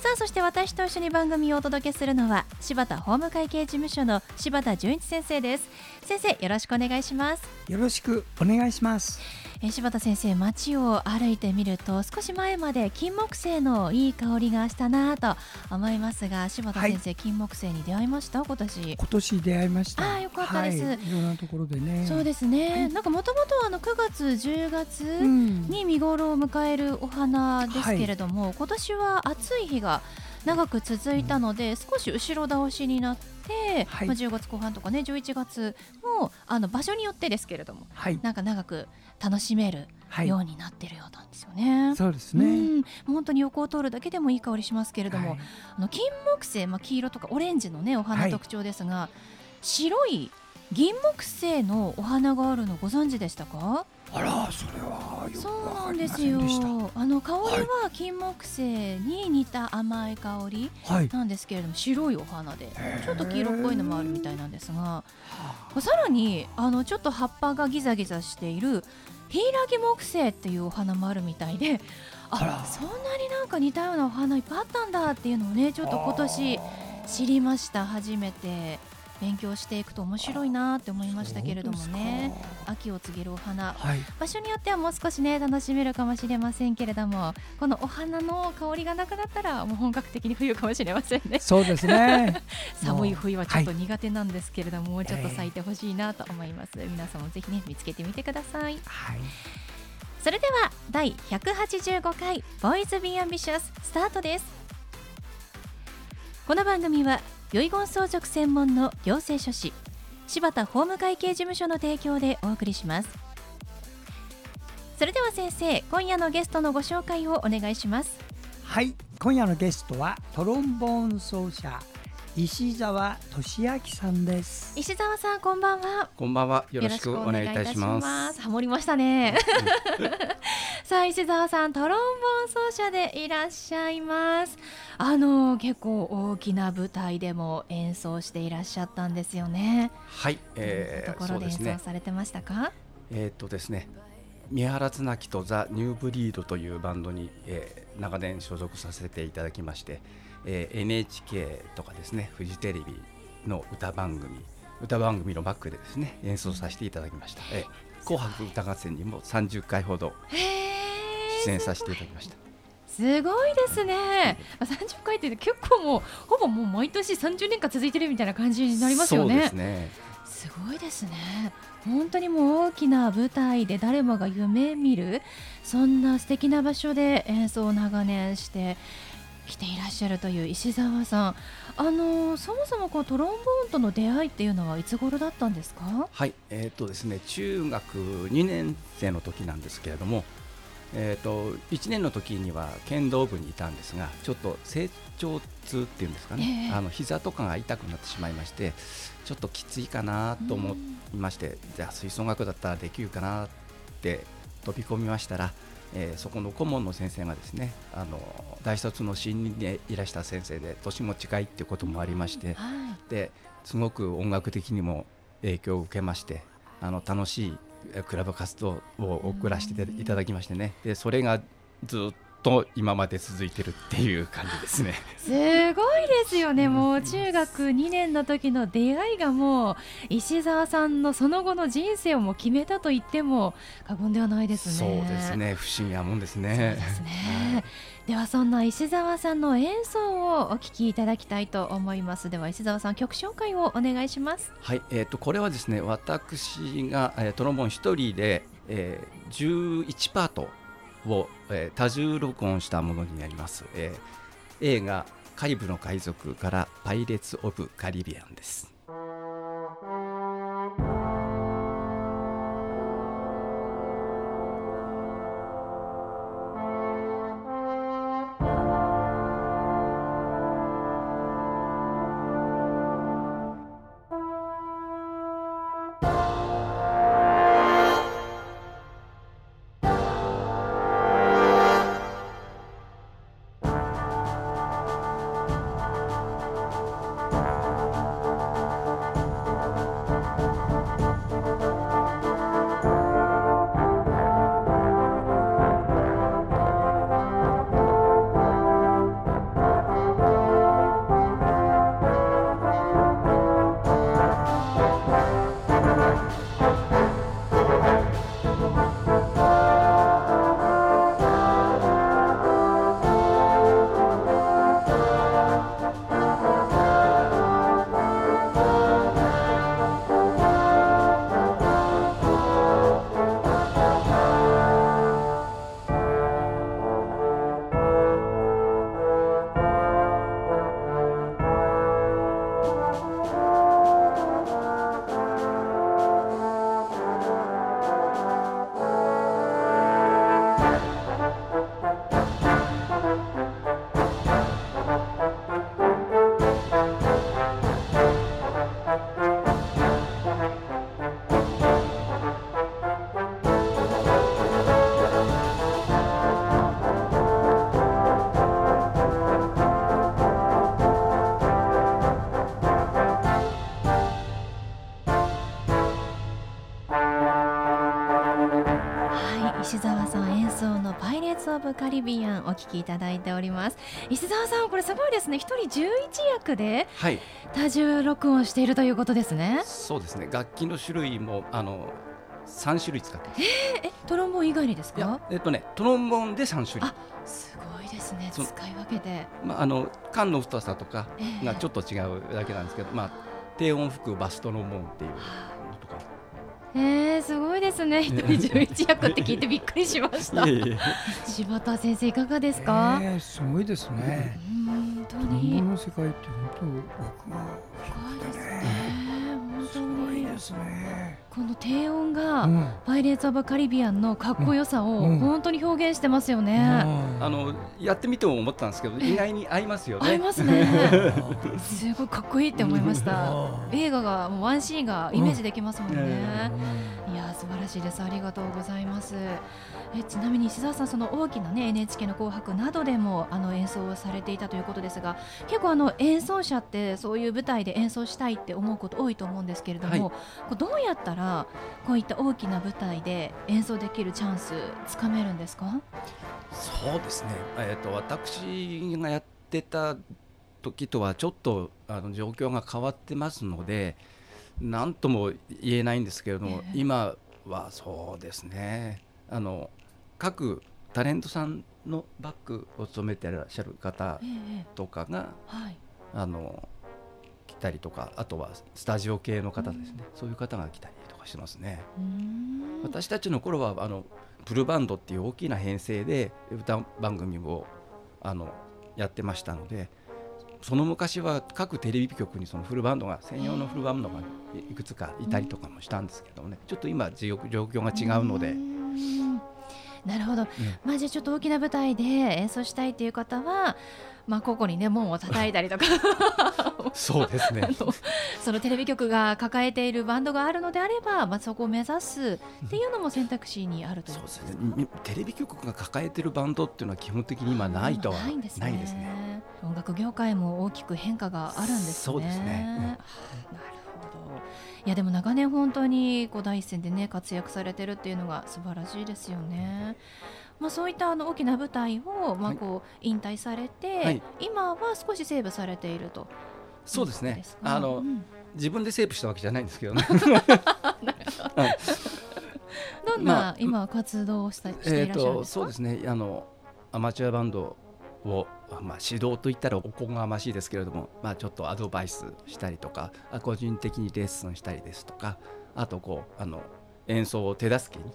さあそして私と一緒に番組をお届けするのは柴田法務会計事務所の柴田純一先生です。先生よろしくお願いします。よろしくお願いします。え柴田先生街を歩いてみると少し前まで金木犀のいい香りがしたなと思いますが柴田先生、はい、金木犀に出会いました？今年。今年出会いました。あよかったです、はい、いろんなところでね。そうですね、はい、なんかもともとあの9月10月に見頃を迎えるお花ですけれども、今年は暑い日が長く続いたので、少し後ろ倒しになって、はい、まあ、10月後半とかね11月もあの場所によってですけれども、はい、なんか長く楽しめるようになってるようなんですよね。そうですね。本当に横を通るだけでもいい香りしますけれども、はい、あの金木犀、まあ、黄色とかオレンジのねお花特徴ですが、白い銀木犀のお花があるのご存知でしたか？あらそれはそうなんですよ。あの香りは金木犀に似た甘い香りなんですけれども、はい、白いお花でちょっと黄色っぽいのもあるみたいなんですがさらにあのちょっと葉っぱがギザギザしているヒイラギ木犀っていうお花もあるみたいであそんなになんか似たようなお花いっぱいあったんだっていうのをねちょっと今年知りました初めて。勉強していくと面白いなって思いましたけれどもね。秋を告げるお花、はい、場所によってはもう少しね楽しめるかもしれませんけれどもこのお花の香りがなくなったらもう本格的に冬かもしれませんね。そうですね。寒い冬はちょっと苦手なんですけれども、はい、もうちょっと咲いてほしいなと思います、えー、皆さんもぜひね見つけてみてください、はい、それでは第185回ボーイズビーアンビシャススタートです。この番組は遺言相続専門の行政書士柴田法務会計事務所の提供でお送りします。それでは先生今夜のゲストのご紹介をお願いします。はい今夜のゲストはトロンボーン奏者石澤俊明さんです。石澤さんこんばんは。こんばんは。よろしくお願いいたします。ハモりましたね。さあ石澤さんトロンボーン奏者でいらっしゃいます。あの結構大きな舞台でも演奏していらっしゃったんですよね。はい、えー、ところで演奏されてましたか、ね、えー、っとですね三原綱木とザ・ニューブリードというバンドに、えー、長年所属させていただきましてえー、NHK とかですねフジテレビの歌番組歌番組のバックでですね演奏させていただきました、えー、紅白歌合戦にも30回ほど出演させていただきました。すごいですね、うん、30回って結構もうほぼもう毎年30年間続いてるみたいな感じになりますよね。そうですね。すごいですね。本当にもう大きな舞台で誰もが夢見るそんな素敵な場所で演奏を長年して来ていらっしゃるという石澤さん、あのそもそもこうトロンボーンとの出会いっていうのはいつ頃だったんですか？はい、えーとですね、中学2年生の時なんですけれども、えーと、1年の時には剣道部にいたんですがちょっと成長痛っていうんですかね、えー、あの膝とかが痛くなってしまいましてちょっときついかなと思いまして、じゃあ吹奏楽だったらできるかなって飛び込みましたらえー、そこの顧問の先生がですねあの大卒の新任でいらした先生で年も近いっていうこともありまして、はい、ですごく音楽的にも影響を受けましてあの楽しいクラブ活動を送らせていただきましてね。でそれがずっと今まで続いてるっていう感じですね。すごいですよね。もう中学2年の時の出会いがもう石澤さんのその後の人生をも決めたと言っても過言ではないですね。そうですね。不思議なもんですね。ですね。ではそんな石澤さんの演奏をお聞きいただきたいと思います。では石澤さん曲紹介をお願いします。はい。えっ、ー、とこれはですね私が、えー、トロンボン一人で、えー、11パートを、えー、多重録音したものになります、えー、映画「カリブの海賊」から「パイレーツ・オブ・カリビアン」です。ビアンお聞きいただいております。石澤さんこれすごいですね。一人11役ではい。多重録音しているということですね。そうですね。楽器の種類もあの3種類使ってます。えトロンボーン以外にですか？えっとねトロンボーンで3種類。あすごいですね。使そい分けて。まあ、あの管の太さとかええ。がちょっと違うだけなんですけど、まあ、低音吹くバストロンボーンっていうえー、すごいですね。一人11役って聞いてびっくりしました。柴田先生いかがですか、えーすごいですね。本当に。ーンの世界って本当僕がすごいですね。本当すごいにですね。この低音が、うんパイレーツ・オブ・カリビアンのかっこよさをうん本当に表現してますよね。うんあのやってみても思ったんですけど意外に合いますよね。合いますね。すごいかっこいいって思いました。映画がもうワンシーンがイメージできますもんね。いやー素晴らしいです。ありがとうございます。えちなみに石澤さんその大きなね NHK の紅白などでもあの演奏をされていたということですが、結構あの演奏者ってそういう舞台で演奏したいって思うこと多いと思うんですけれども、はい。こうどうやったらこういった大きな舞台で演奏できるチャンスつかめるんですか？そうですね、えー、と私がやってた時とはちょっとあの状況が変わってますので何とも言えないんですけれども、ええ。今はそうですね。あの各タレントさんのバックを務めてらっしゃる方ええとかがはい。あの来たりとかあとはスタジオ系の方ですね、そういう方が来たりとかしてますね。私たちの頃はあのフルバンドっていう大きな編成で歌番組をあのやってましたのでその昔は各テレビ局にそのフルバンドが専用のフルバンドがいくつかいたりとかもしたんですけどもね。ちょっと今状状況が違うのでなるほど、まあじゃあちょっと大きな舞台で演奏したいという方は、まあここにね門を叩いたりとか そうですね そのテレビ局が抱えているバンドがあるのであれば、まあそこを目指すっていうのも選択肢にあるというそうです。ねみテレビ局が抱えてるバンドっていうのは基本的に今ないとはないんですね。ね音楽業界も大きく変化があるんですね。そうですねうん。いやでも長年本当にこう第一線でね活躍されてるっていうのが素晴らしいですよね。まあそういったあの大きな舞台をまあはい。こう引退されて、はい。今は少しセーブされていると。そうですね。か？あの、うん。自分でセーブしたわけじゃないんですけどね。どんな、まあ今活動をしたしてえーいらっしゃるんとですか？そうですね。あのアマチュアバンドを、まあ、指導といったらおこがましいですけれども、まあ、ちょっとアドバイスしたりとかあ個人的にレッスンしたりですとかあとこうあの演奏を手助けに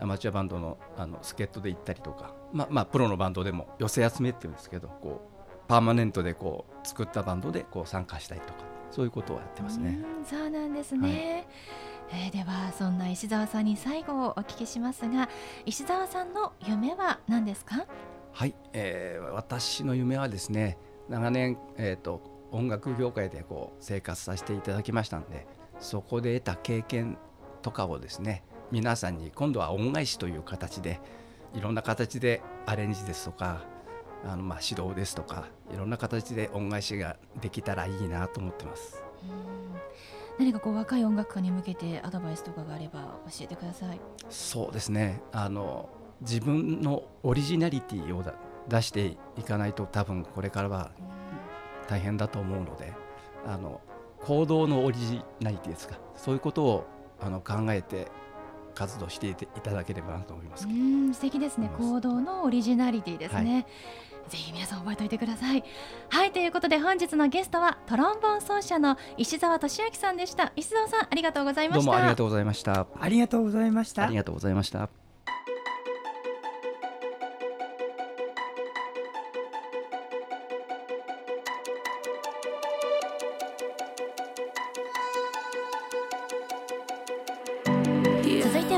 アマチュアバンドのあの助っ人で行ったりとか、まあまあ、プロのバンドでも寄せ集めっていうんですけどこうパーマネントでこう作ったバンドでこう参加したりとかそういうことをやってますね。うんそうなんですね、えーではそんな石澤さんに最後お聞きしますが石澤さんの夢は何ですか？はい、えー私の夢はですね長年、えー、と音楽業界でこう生活させていただきましたんでそこで得た経験とかをですね皆さんに今度は恩返しという形でいろんな形でアレンジですとかあのまあ指導ですとかいろんな形で恩返しができたらいいなと思ってます。何かこう若い音楽家に向けてアドバイスとかがあれば教えてください。そうですね。あの自分のオリジナリティをだ出していかないと多分これからは大変だと思うのであの行動のオリジナリティですかそういうことをあの考えて活動していていただければなと思いますう。ん素敵ですね行動のオリジナリティですね、ぜひ皆さん覚えておいてくださいはいということで本日のゲストはトロンボーン奏者の石澤俊明さんでした石澤さんありがとうございましたどうもありがとうございました。ありがとうございましたあり。がとうございました。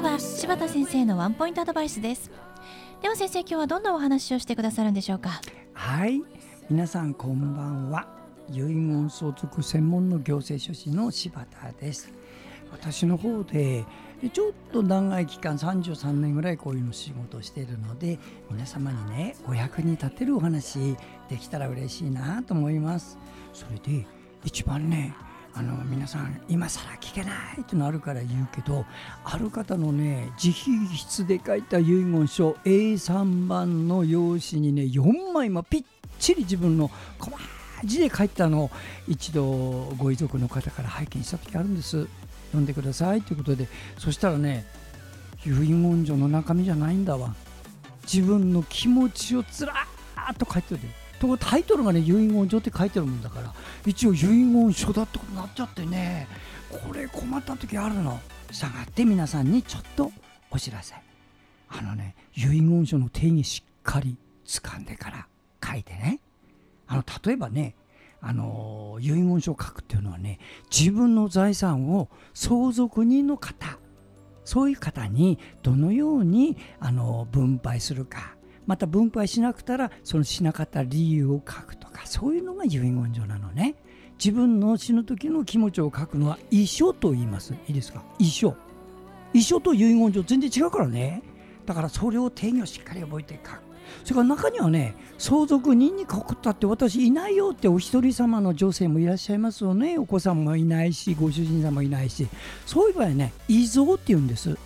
は柴田先生のワンポイントアドバイスですでは先生今日はどんなお話をしてくださるんでしょうか？はい、皆さんこんばんは。遺言相続専門の行政書士の柴田です。私の方でちょっと長い期間33年ぐらいこういうの仕事をしているので皆様にねお役に立てるお話できたら嬉しいなと思います。それで一番ねあの皆さん今更聞けないってのあるから言うけどある方のね直筆で書いた遺言書 A3 番の用紙にね4枚もぴっちり自分の細字で書いたのを一度ご遺族の方から拝見した時あるんです。読んでくださいということでそしたらね遺言書の中身じゃないんだわ。自分の気持ちをずらーっと書いてるとタイトルがね遺言書って書いてるもんだから一応遺言書だってことになっちゃってねこれ困った時あるの。したがって皆さんにちょっとお知らせ。あのね遺言書の定義しっかり掴んでから書いてね。あの例えばねあの遺言書を書くっていうのはね自分の財産を相続人の方そういう方にどのようにあの分配するか。また分配しなくたらそのしなかった理由を書くとかそういうのが遺言書なのね。自分の死ぬ時の気持ちを書くのは遺書と言います。いいですか？遺書。遺書と遺言書全然違うからね。だからそれを定義をしっかり覚えて書く。それから中にはね相続人に書くったって私いないよってお一人様の女性もいらっしゃいますよね。お子さんもいないしご主人様もいないし。そういう場合ね遺贈って言うんです。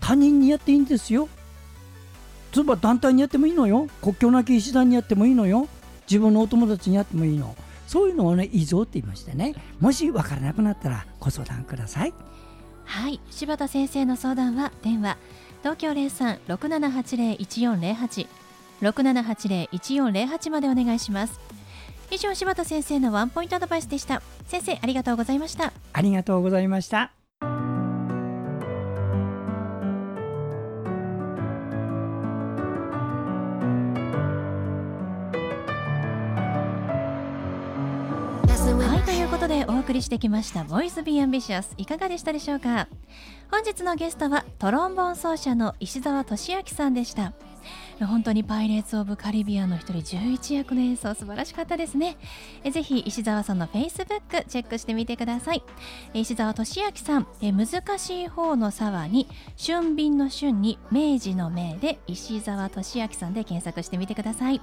他人にやっていいんですよ。例えば団体にやってもいいのよ。国境なき医師団にやってもいいのよ。自分のお友達にやってもいいの。そういうのをね遺贈って言いましてね。もし分からなくなったらご相談ください。はい。柴田先生の相談は電話。東京03-6780-1408 6780-1408までお願いします。以上柴田先生のワンポイントアドバイスでした。先生ありがとうございました。ありがとうございました送りしてきました「Boys Be Ambitious いかがでしたでしょうか？本日のゲストはトロンボーン奏者の石澤俊明さんでした。本当にパイレーツ・オブ・カリビアンの一人11役の演奏素晴らしかったですね。えぜひ石澤さんの Facebook チェックしてみてください。石澤俊明さんえ難しい方の沢に俊敏の俊に明治の明で石澤俊明さんで検索してみてください。